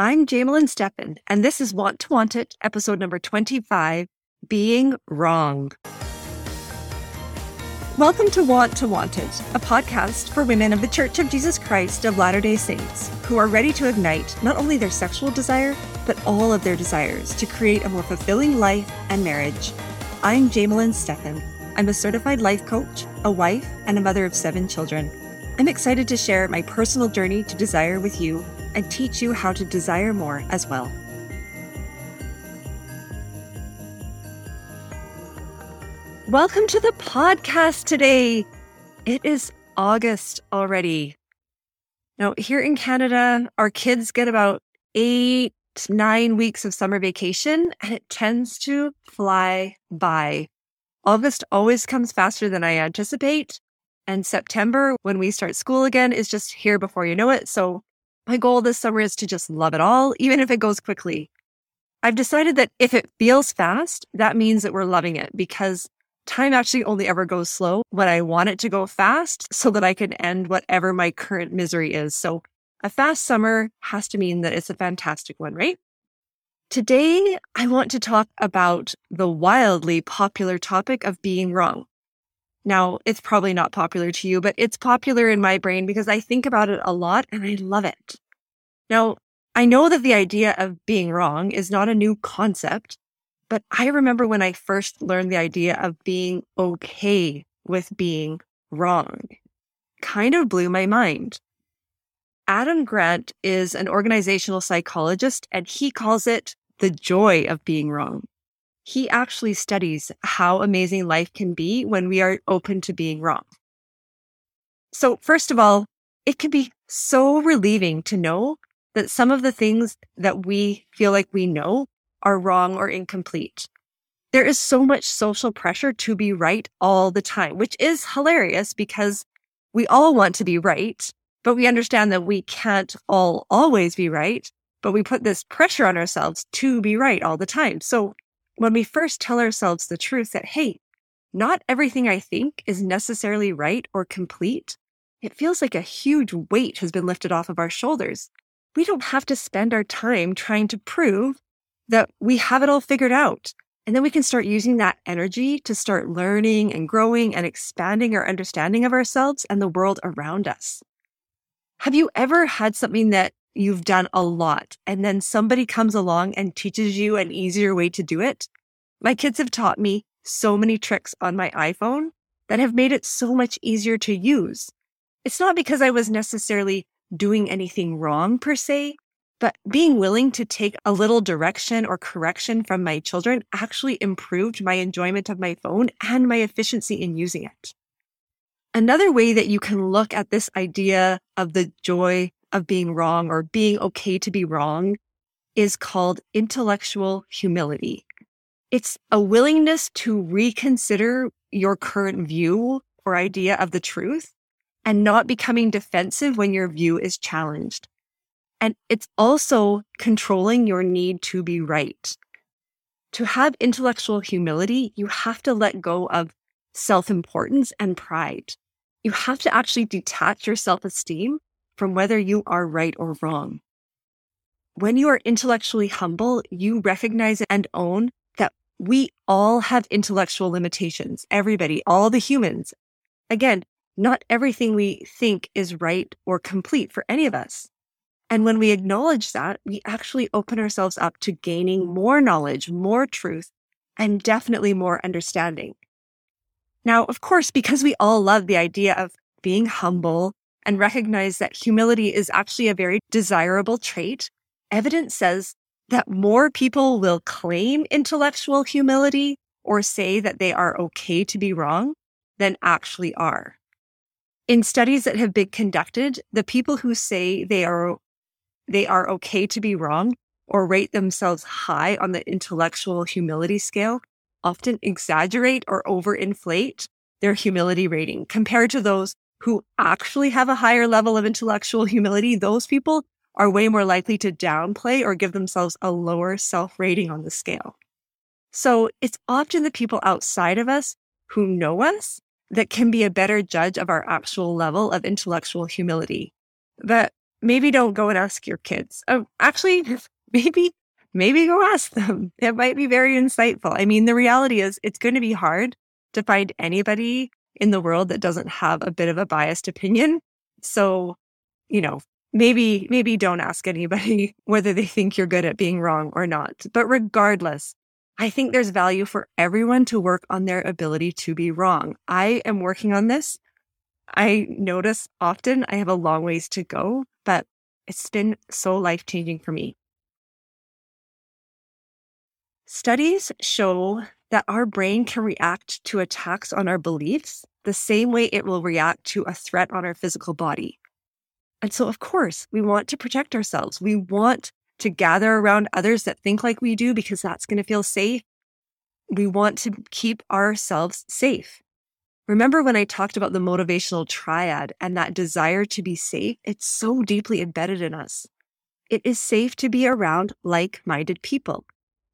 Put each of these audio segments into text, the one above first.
I'm Jamelyn Stephan, and this is Want to Want It, episode number 25 Being Wrong. Welcome to Want to Want It, a podcast for women of the Church of Jesus Christ of Latter day Saints who are ready to ignite not only their sexual desire, but all of their desires to create a more fulfilling life and marriage. I'm Jamelyn Stephan. I'm a certified life coach, a wife, and a mother of seven children. I'm excited to share my personal journey to desire with you and teach you how to desire more as well. Welcome to the podcast today. It is August already. Now, here in Canada, our kids get about eight, nine weeks of summer vacation, and it tends to fly by. August always comes faster than I anticipate. And September, when we start school again, is just here before you know it. So my goal this summer is to just love it all, even if it goes quickly. I've decided that if it feels fast, that means that we're loving it because time actually only ever goes slow when I want it to go fast so that I can end whatever my current misery is. So a fast summer has to mean that it's a fantastic one, right? Today, I want to talk about the wildly popular topic of being wrong. Now, it's probably not popular to you, but it's popular in my brain because I think about it a lot and I love it. Now, I know that the idea of being wrong is not a new concept, but I remember when I first learned the idea of being okay with being wrong. Kind of blew my mind. Adam Grant is an organizational psychologist and he calls it the joy of being wrong he actually studies how amazing life can be when we are open to being wrong. So, first of all, it can be so relieving to know that some of the things that we feel like we know are wrong or incomplete. There is so much social pressure to be right all the time, which is hilarious because we all want to be right, but we understand that we can't all always be right, but we put this pressure on ourselves to be right all the time. So when we first tell ourselves the truth that, hey, not everything I think is necessarily right or complete, it feels like a huge weight has been lifted off of our shoulders. We don't have to spend our time trying to prove that we have it all figured out. And then we can start using that energy to start learning and growing and expanding our understanding of ourselves and the world around us. Have you ever had something that you've done a lot and then somebody comes along and teaches you an easier way to do it. My kids have taught me so many tricks on my iPhone that have made it so much easier to use. It's not because I was necessarily doing anything wrong per se, but being willing to take a little direction or correction from my children actually improved my enjoyment of my phone and my efficiency in using it. Another way that you can look at this idea of the joy of being wrong or being okay to be wrong is called intellectual humility. It's a willingness to reconsider your current view or idea of the truth and not becoming defensive when your view is challenged. And it's also controlling your need to be right. To have intellectual humility, you have to let go of self importance and pride. You have to actually detach your self esteem from whether you are right or wrong. When you are intellectually humble, you recognize and own that we all have intellectual limitations. Everybody, all the humans. Again, not everything we think is right or complete for any of us. And when we acknowledge that, we actually open ourselves up to gaining more knowledge, more truth, and definitely more understanding. Now, of course, because we all love the idea of being humble and recognize that humility is actually a very desirable trait, evidence says that more people will claim intellectual humility or say that they are okay to be wrong than actually are. In studies that have been conducted, the people who say they are they are okay to be wrong or rate themselves high on the intellectual humility scale often exaggerate or overinflate their humility rating compared to those who actually have a higher level of intellectual humility, those people are way more likely to downplay or give themselves a lower self rating on the scale. So it's often the people outside of us who know us that can be a better judge of our actual level of intellectual humility. But maybe don't go and ask your kids. Oh, actually, maybe, maybe go ask them. It might be very insightful. I mean, the reality is it's going to be hard to find anybody in the world that doesn't have a bit of a biased opinion. So, you know, maybe, maybe don't ask anybody whether they think you're good at being wrong or not. But regardless, I think there's value for everyone to work on their ability to be wrong. I am working on this. I notice often I have a long ways to go, but it's been so life changing for me. Studies show that our brain can react to attacks on our beliefs the same way it will react to a threat on our physical body. And so, of course, we want to protect ourselves. We want to gather around others that think like we do because that's going to feel safe. We want to keep ourselves safe. Remember when I talked about the motivational triad and that desire to be safe? It's so deeply embedded in us. It is safe to be around like minded people.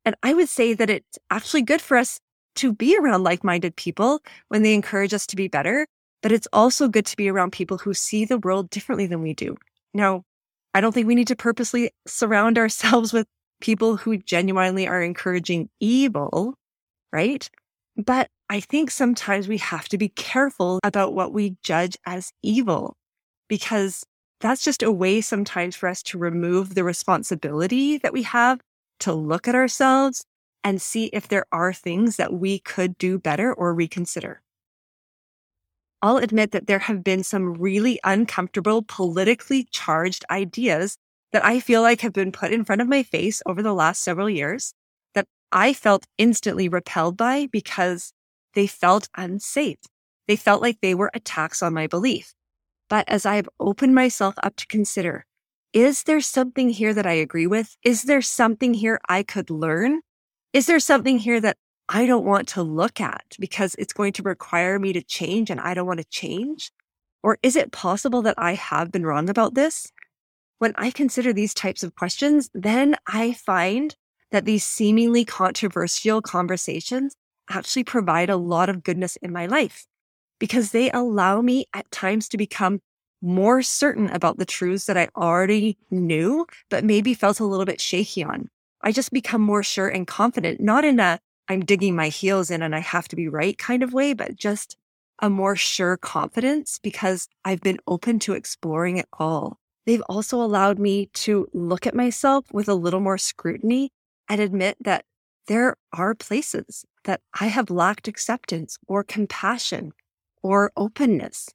And I would say that it's actually good for us to be around like minded people when they encourage us to be better, but it's also good to be around people who see the world differently than we do. Now, I don't think we need to purposely surround ourselves with people who genuinely are encouraging evil, right? But I think sometimes we have to be careful about what we judge as evil because that's just a way sometimes for us to remove the responsibility that we have to look at ourselves and see if there are things that we could do better or reconsider. I'll admit that there have been some really uncomfortable, politically charged ideas that I feel like have been put in front of my face over the last several years that I felt instantly repelled by because they felt unsafe. They felt like they were attacks on my belief. But as I have opened myself up to consider, is there something here that I agree with? Is there something here I could learn? Is there something here that I don't want to look at because it's going to require me to change and I don't want to change? Or is it possible that I have been wrong about this? When I consider these types of questions, then I find that these seemingly controversial conversations actually provide a lot of goodness in my life because they allow me at times to become more certain about the truths that I already knew, but maybe felt a little bit shaky on. I just become more sure and confident, not in a I'm digging my heels in and I have to be right kind of way, but just a more sure confidence because I've been open to exploring it all. They've also allowed me to look at myself with a little more scrutiny and admit that there are places that I have lacked acceptance or compassion or openness.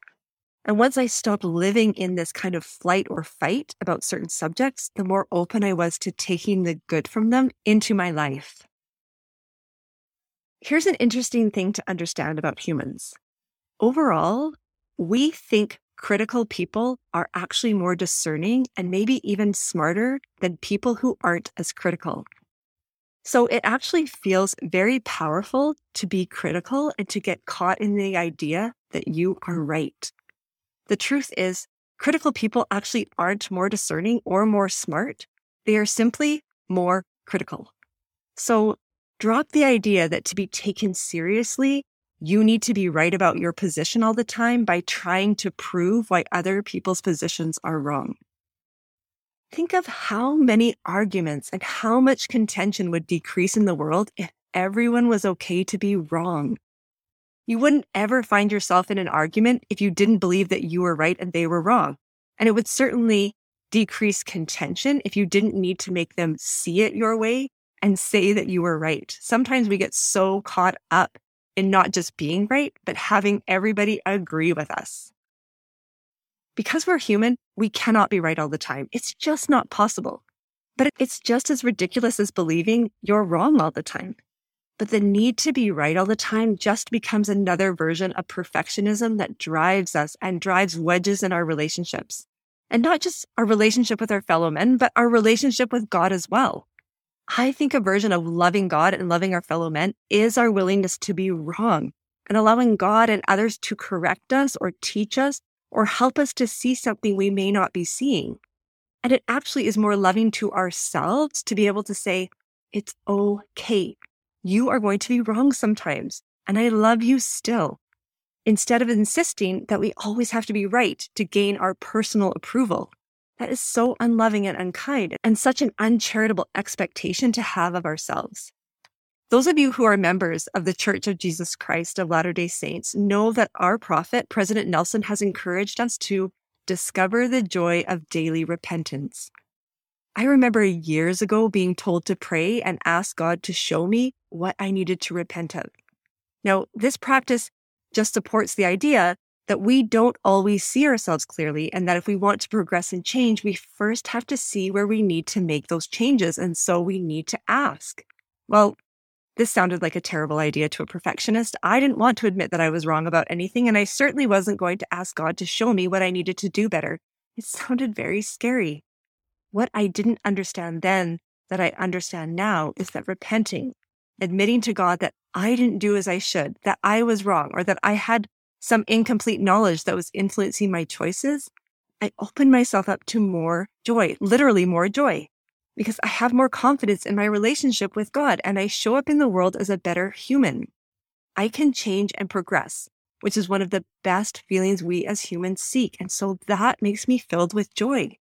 And once I stopped living in this kind of flight or fight about certain subjects, the more open I was to taking the good from them into my life. Here's an interesting thing to understand about humans. Overall, we think critical people are actually more discerning and maybe even smarter than people who aren't as critical. So it actually feels very powerful to be critical and to get caught in the idea that you are right. The truth is, critical people actually aren't more discerning or more smart. They are simply more critical. So drop the idea that to be taken seriously, you need to be right about your position all the time by trying to prove why other people's positions are wrong. Think of how many arguments and how much contention would decrease in the world if everyone was okay to be wrong. You wouldn't ever find yourself in an argument if you didn't believe that you were right and they were wrong. And it would certainly decrease contention if you didn't need to make them see it your way and say that you were right. Sometimes we get so caught up in not just being right, but having everybody agree with us because we're human, we cannot be right all the time. It's just not possible. But it's just as ridiculous as believing you're wrong all the time. But the need to be right all the time just becomes another version of perfectionism that drives us and drives wedges in our relationships. And not just our relationship with our fellow men, but our relationship with God as well. I think a version of loving God and loving our fellow men is our willingness to be wrong and allowing God and others to correct us or teach us or help us to see something we may not be seeing. And it actually is more loving to ourselves to be able to say, it's okay. You are going to be wrong sometimes, and I love you still. Instead of insisting that we always have to be right to gain our personal approval. That is so unloving and unkind and such an uncharitable expectation to have of ourselves. Those of you who are members of the Church of Jesus Christ of Latter day Saints know that our prophet, President Nelson, has encouraged us to discover the joy of daily repentance. I remember years ago being told to pray and ask God to show me what I needed to repent of. Now, this practice just supports the idea that we don't always see ourselves clearly, and that if we want to progress and change, we first have to see where we need to make those changes. And so we need to ask. Well, this sounded like a terrible idea to a perfectionist. I didn't want to admit that I was wrong about anything, and I certainly wasn't going to ask God to show me what I needed to do better. It sounded very scary. What I didn't understand then that I understand now is that repenting, admitting to God that I didn't do as I should, that I was wrong, or that I had some incomplete knowledge that was influencing my choices, I opened myself up to more joy, literally more joy because I have more confidence in my relationship with God and I show up in the world as a better human. I can change and progress, which is one of the best feelings we as humans seek. And so that makes me filled with joy.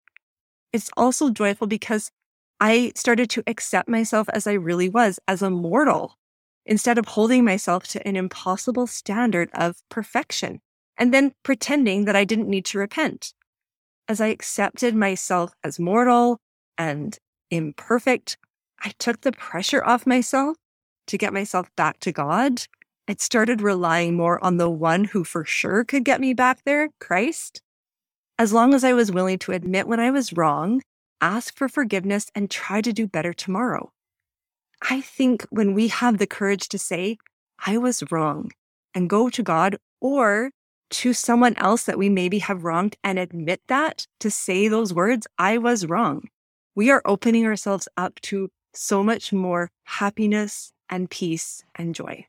It's also joyful because I started to accept myself as I really was, as a mortal, instead of holding myself to an impossible standard of perfection and then pretending that I didn't need to repent. As I accepted myself as mortal and imperfect. I took the pressure off myself to get myself back to God. I started relying more on the one who for sure could get me back there, Christ. As long as I was willing to admit when I was wrong, ask for forgiveness, and try to do better tomorrow. I think when we have the courage to say, I was wrong, and go to God or to someone else that we maybe have wronged and admit that, to say those words, I was wrong we are opening ourselves up to so much more happiness and peace and joy.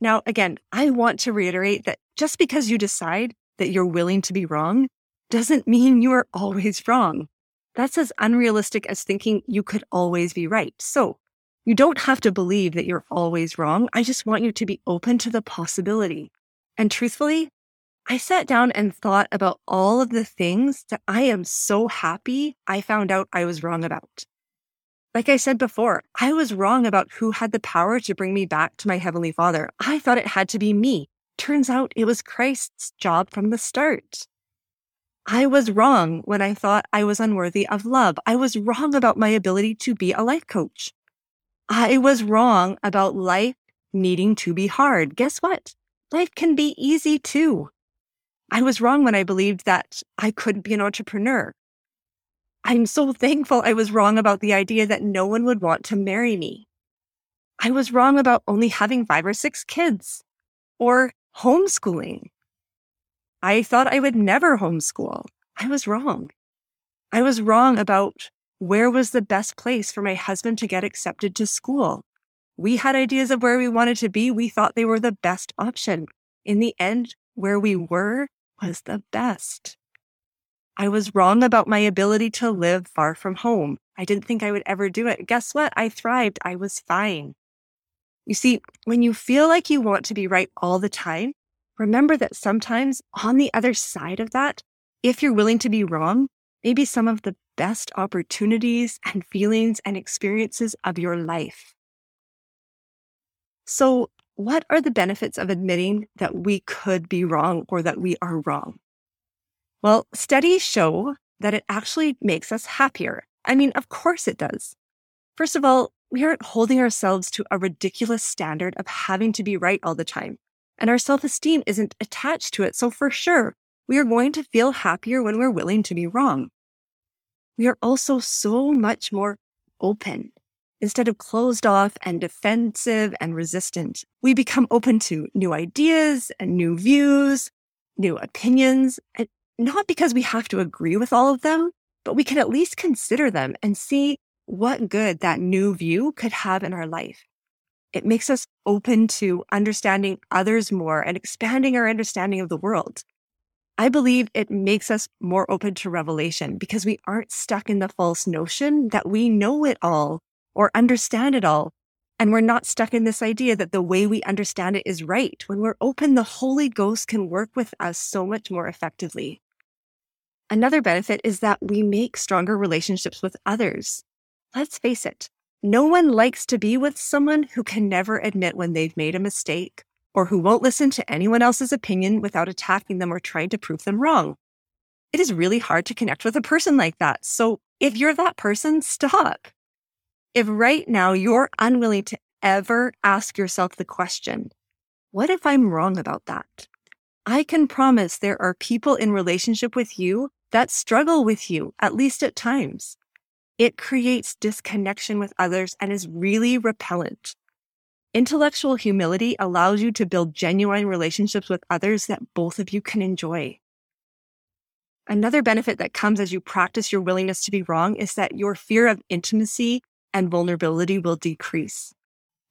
Now, again, I want to reiterate that just because you decide that you're willing to be wrong doesn't mean you are always wrong. That's as unrealistic as thinking you could always be right. So you don't have to believe that you're always wrong. I just want you to be open to the possibility. And truthfully, I sat down and thought about all of the things that I am so happy I found out I was wrong about. Like I said before, I was wrong about who had the power to bring me back to my Heavenly Father. I thought it had to be me. Turns out it was Christ's job from the start. I was wrong when I thought I was unworthy of love. I was wrong about my ability to be a life coach. I was wrong about life needing to be hard. Guess what? Life can be easy too. I was wrong when I believed that I couldn't be an entrepreneur. I'm so thankful I was wrong about the idea that no one would want to marry me. I was wrong about only having five or six kids or homeschooling. I thought I would never homeschool. I was wrong. I was wrong about where was the best place for my husband to get accepted to school. We had ideas of where we wanted to be. We thought they were the best option. In the end, where we were was the best. I was wrong about my ability to live far from home. I didn't think I would ever do it. Guess what? I thrived. I was fine. You see, when you feel like you want to be right all the time, remember that sometimes on the other side of that, if you're willing to be wrong, maybe some of the best opportunities and feelings and experiences of your life. So what are the benefits of admitting that we could be wrong or that we are wrong? Well, studies show that it actually makes us happier. I mean, of course it does. First of all, we aren't holding ourselves to a ridiculous standard of having to be right all the time, and our self esteem isn't attached to it. So, for sure, we are going to feel happier when we're willing to be wrong. We are also so much more open Instead of closed off and defensive and resistant, we become open to new ideas and new views, new opinions, and not because we have to agree with all of them, but we can at least consider them and see what good that new view could have in our life. It makes us open to understanding others more and expanding our understanding of the world. I believe it makes us more open to revelation because we aren't stuck in the false notion that we know it all or understand it all. And we're not stuck in this idea that the way we understand it is right. When we're open, the Holy Ghost can work with us so much more effectively. Another benefit is that we make stronger relationships with others. Let's face it, no one likes to be with someone who can never admit when they've made a mistake or who won't listen to anyone else's opinion without attacking them or trying to prove them wrong. It is really hard to connect with a person like that. So if you're that person, stop. If right now you're unwilling to ever ask yourself the question, what if I'm wrong about that? I can promise there are people in relationship with you that struggle with you, at least at times. It creates disconnection with others and is really repellent. Intellectual humility allows you to build genuine relationships with others that both of you can enjoy. Another benefit that comes as you practice your willingness to be wrong is that your fear of intimacy and vulnerability will decrease.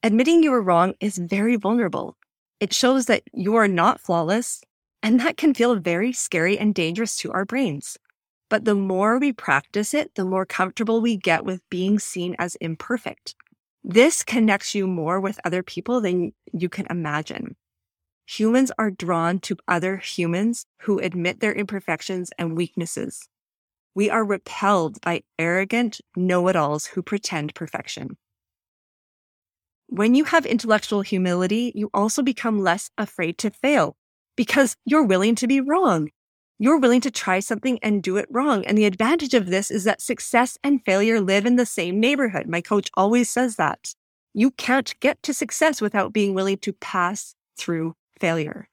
Admitting you were wrong is very vulnerable. It shows that you are not flawless and that can feel very scary and dangerous to our brains. But the more we practice it, the more comfortable we get with being seen as imperfect. This connects you more with other people than you can imagine. Humans are drawn to other humans who admit their imperfections and weaknesses. We are repelled by arrogant know it alls who pretend perfection. When you have intellectual humility, you also become less afraid to fail because you're willing to be wrong. You're willing to try something and do it wrong. And the advantage of this is that success and failure live in the same neighborhood. My coach always says that. You can't get to success without being willing to pass through failure.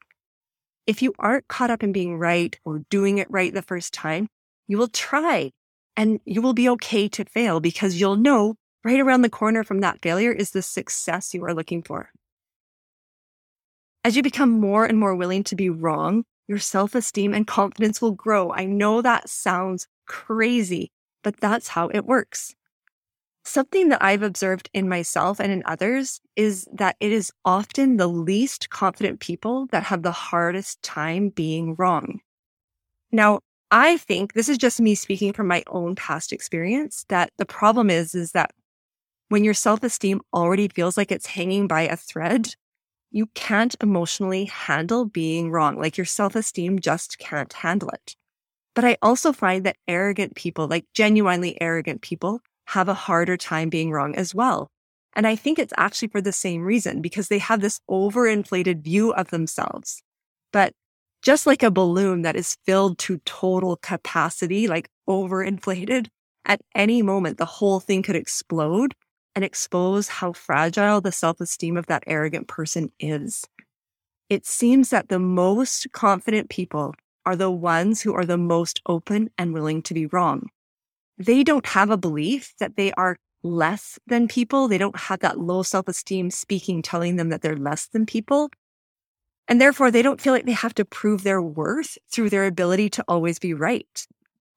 If you aren't caught up in being right or doing it right the first time, you will try and you will be okay to fail because you'll know right around the corner from that failure is the success you are looking for. As you become more and more willing to be wrong, your self esteem and confidence will grow. I know that sounds crazy, but that's how it works. Something that I've observed in myself and in others is that it is often the least confident people that have the hardest time being wrong. Now, I think this is just me speaking from my own past experience that the problem is, is that when your self esteem already feels like it's hanging by a thread, you can't emotionally handle being wrong. Like your self esteem just can't handle it. But I also find that arrogant people, like genuinely arrogant people, have a harder time being wrong as well. And I think it's actually for the same reason because they have this overinflated view of themselves. But just like a balloon that is filled to total capacity, like overinflated, at any moment, the whole thing could explode and expose how fragile the self esteem of that arrogant person is. It seems that the most confident people are the ones who are the most open and willing to be wrong. They don't have a belief that they are less than people. They don't have that low self esteem speaking, telling them that they're less than people. And therefore, they don't feel like they have to prove their worth through their ability to always be right.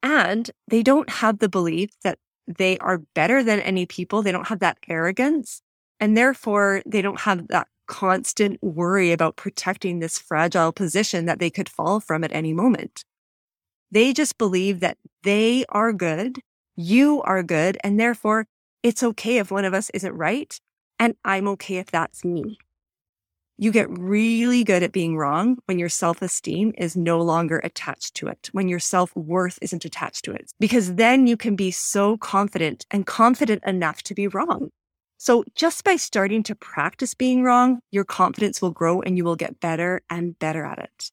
And they don't have the belief that they are better than any people. They don't have that arrogance. And therefore, they don't have that constant worry about protecting this fragile position that they could fall from at any moment. They just believe that they are good, you are good, and therefore it's okay if one of us isn't right. And I'm okay if that's me. You get really good at being wrong when your self esteem is no longer attached to it, when your self worth isn't attached to it, because then you can be so confident and confident enough to be wrong. So just by starting to practice being wrong, your confidence will grow and you will get better and better at it.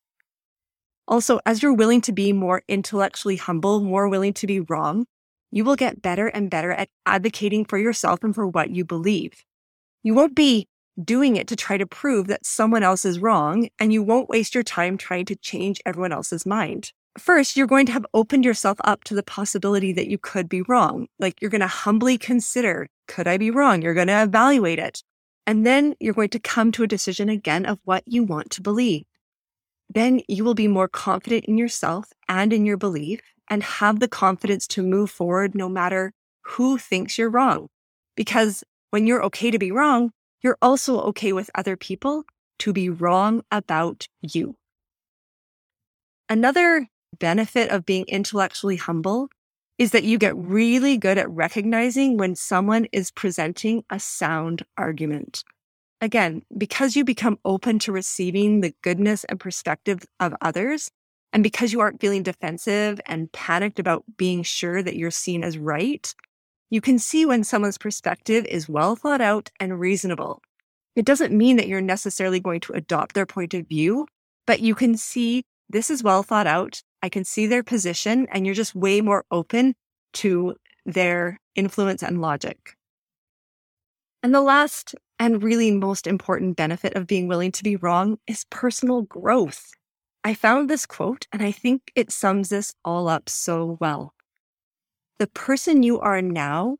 Also, as you're willing to be more intellectually humble, more willing to be wrong, you will get better and better at advocating for yourself and for what you believe. You won't be doing it to try to prove that someone else is wrong, and you won't waste your time trying to change everyone else's mind. First, you're going to have opened yourself up to the possibility that you could be wrong. Like you're going to humbly consider, could I be wrong? You're going to evaluate it. And then you're going to come to a decision again of what you want to believe. Then you will be more confident in yourself and in your belief and have the confidence to move forward no matter who thinks you're wrong. Because when you're okay to be wrong, you're also okay with other people to be wrong about you. Another benefit of being intellectually humble is that you get really good at recognizing when someone is presenting a sound argument. Again, because you become open to receiving the goodness and perspective of others, And because you aren't feeling defensive and panicked about being sure that you're seen as right, you can see when someone's perspective is well thought out and reasonable. It doesn't mean that you're necessarily going to adopt their point of view, but you can see this is well thought out. I can see their position, and you're just way more open to their influence and logic. And the last and really most important benefit of being willing to be wrong is personal growth. I found this quote, and I think it sums this all up so well. The person you are now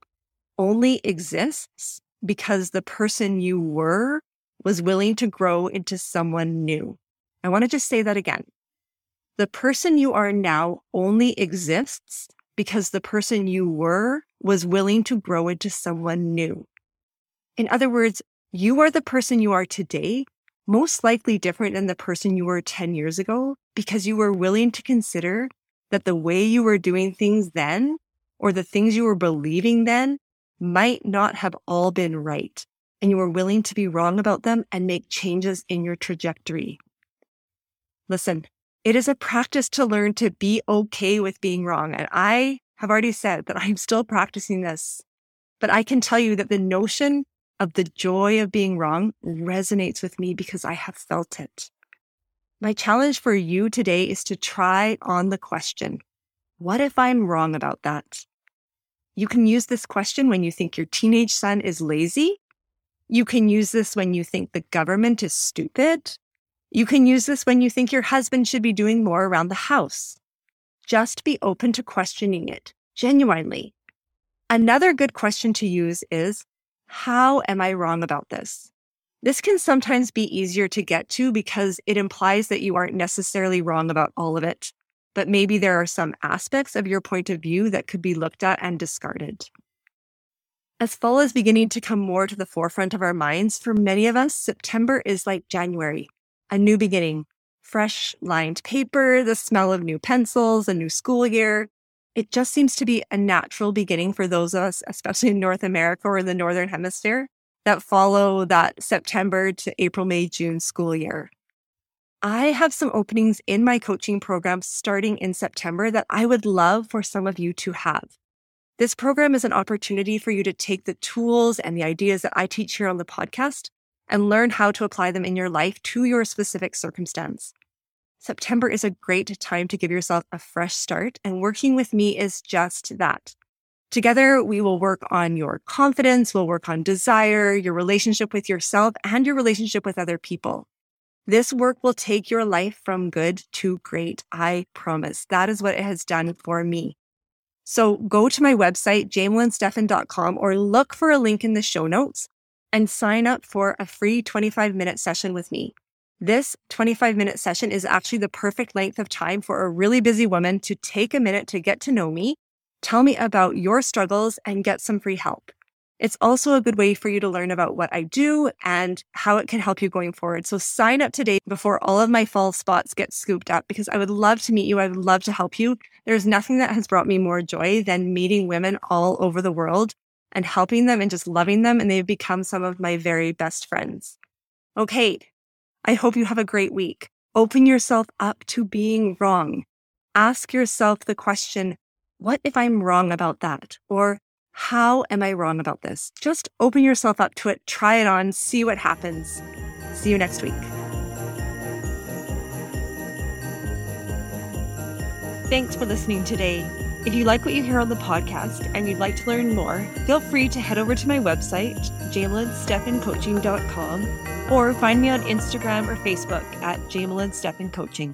only exists because the person you were was willing to grow into someone new. I want to just say that again. The person you are now only exists because the person you were was willing to grow into someone new. In other words, you are the person you are today, most likely different than the person you were 10 years ago, because you were willing to consider that the way you were doing things then or the things you were believing then might not have all been right. And you were willing to be wrong about them and make changes in your trajectory. Listen, it is a practice to learn to be okay with being wrong. And I have already said that I'm still practicing this, but I can tell you that the notion of the joy of being wrong resonates with me because I have felt it. My challenge for you today is to try on the question What if I'm wrong about that? You can use this question when you think your teenage son is lazy. You can use this when you think the government is stupid. You can use this when you think your husband should be doing more around the house. Just be open to questioning it genuinely. Another good question to use is How am I wrong about this? This can sometimes be easier to get to because it implies that you aren't necessarily wrong about all of it, but maybe there are some aspects of your point of view that could be looked at and discarded. As fall is beginning to come more to the forefront of our minds, for many of us, September is like January a new beginning, fresh lined paper, the smell of new pencils, a new school year. It just seems to be a natural beginning for those of us, especially in North America or in the Northern Hemisphere, that follow that September to April, May, June school year. I have some openings in my coaching program starting in September that I would love for some of you to have. This program is an opportunity for you to take the tools and the ideas that I teach here on the podcast and learn how to apply them in your life to your specific circumstance. September is a great time to give yourself a fresh start, and working with me is just that. Together, we will work on your confidence, we'll work on desire, your relationship with yourself, and your relationship with other people. This work will take your life from good to great. I promise. That is what it has done for me. So go to my website, jamelynstephan.com, or look for a link in the show notes and sign up for a free 25 minute session with me. This 25 minute session is actually the perfect length of time for a really busy woman to take a minute to get to know me, tell me about your struggles, and get some free help. It's also a good way for you to learn about what I do and how it can help you going forward. So sign up today before all of my fall spots get scooped up because I would love to meet you. I would love to help you. There's nothing that has brought me more joy than meeting women all over the world and helping them and just loving them. And they've become some of my very best friends. Okay. I hope you have a great week. Open yourself up to being wrong. Ask yourself the question, what if I'm wrong about that? Or how am I wrong about this? Just open yourself up to it, try it on, see what happens. See you next week. Thanks for listening today. If you like what you hear on the podcast and you'd like to learn more, feel free to head over to my website, jamelynstephancoaching.com, or find me on Instagram or Facebook at Jamelyn Stephan Coaching.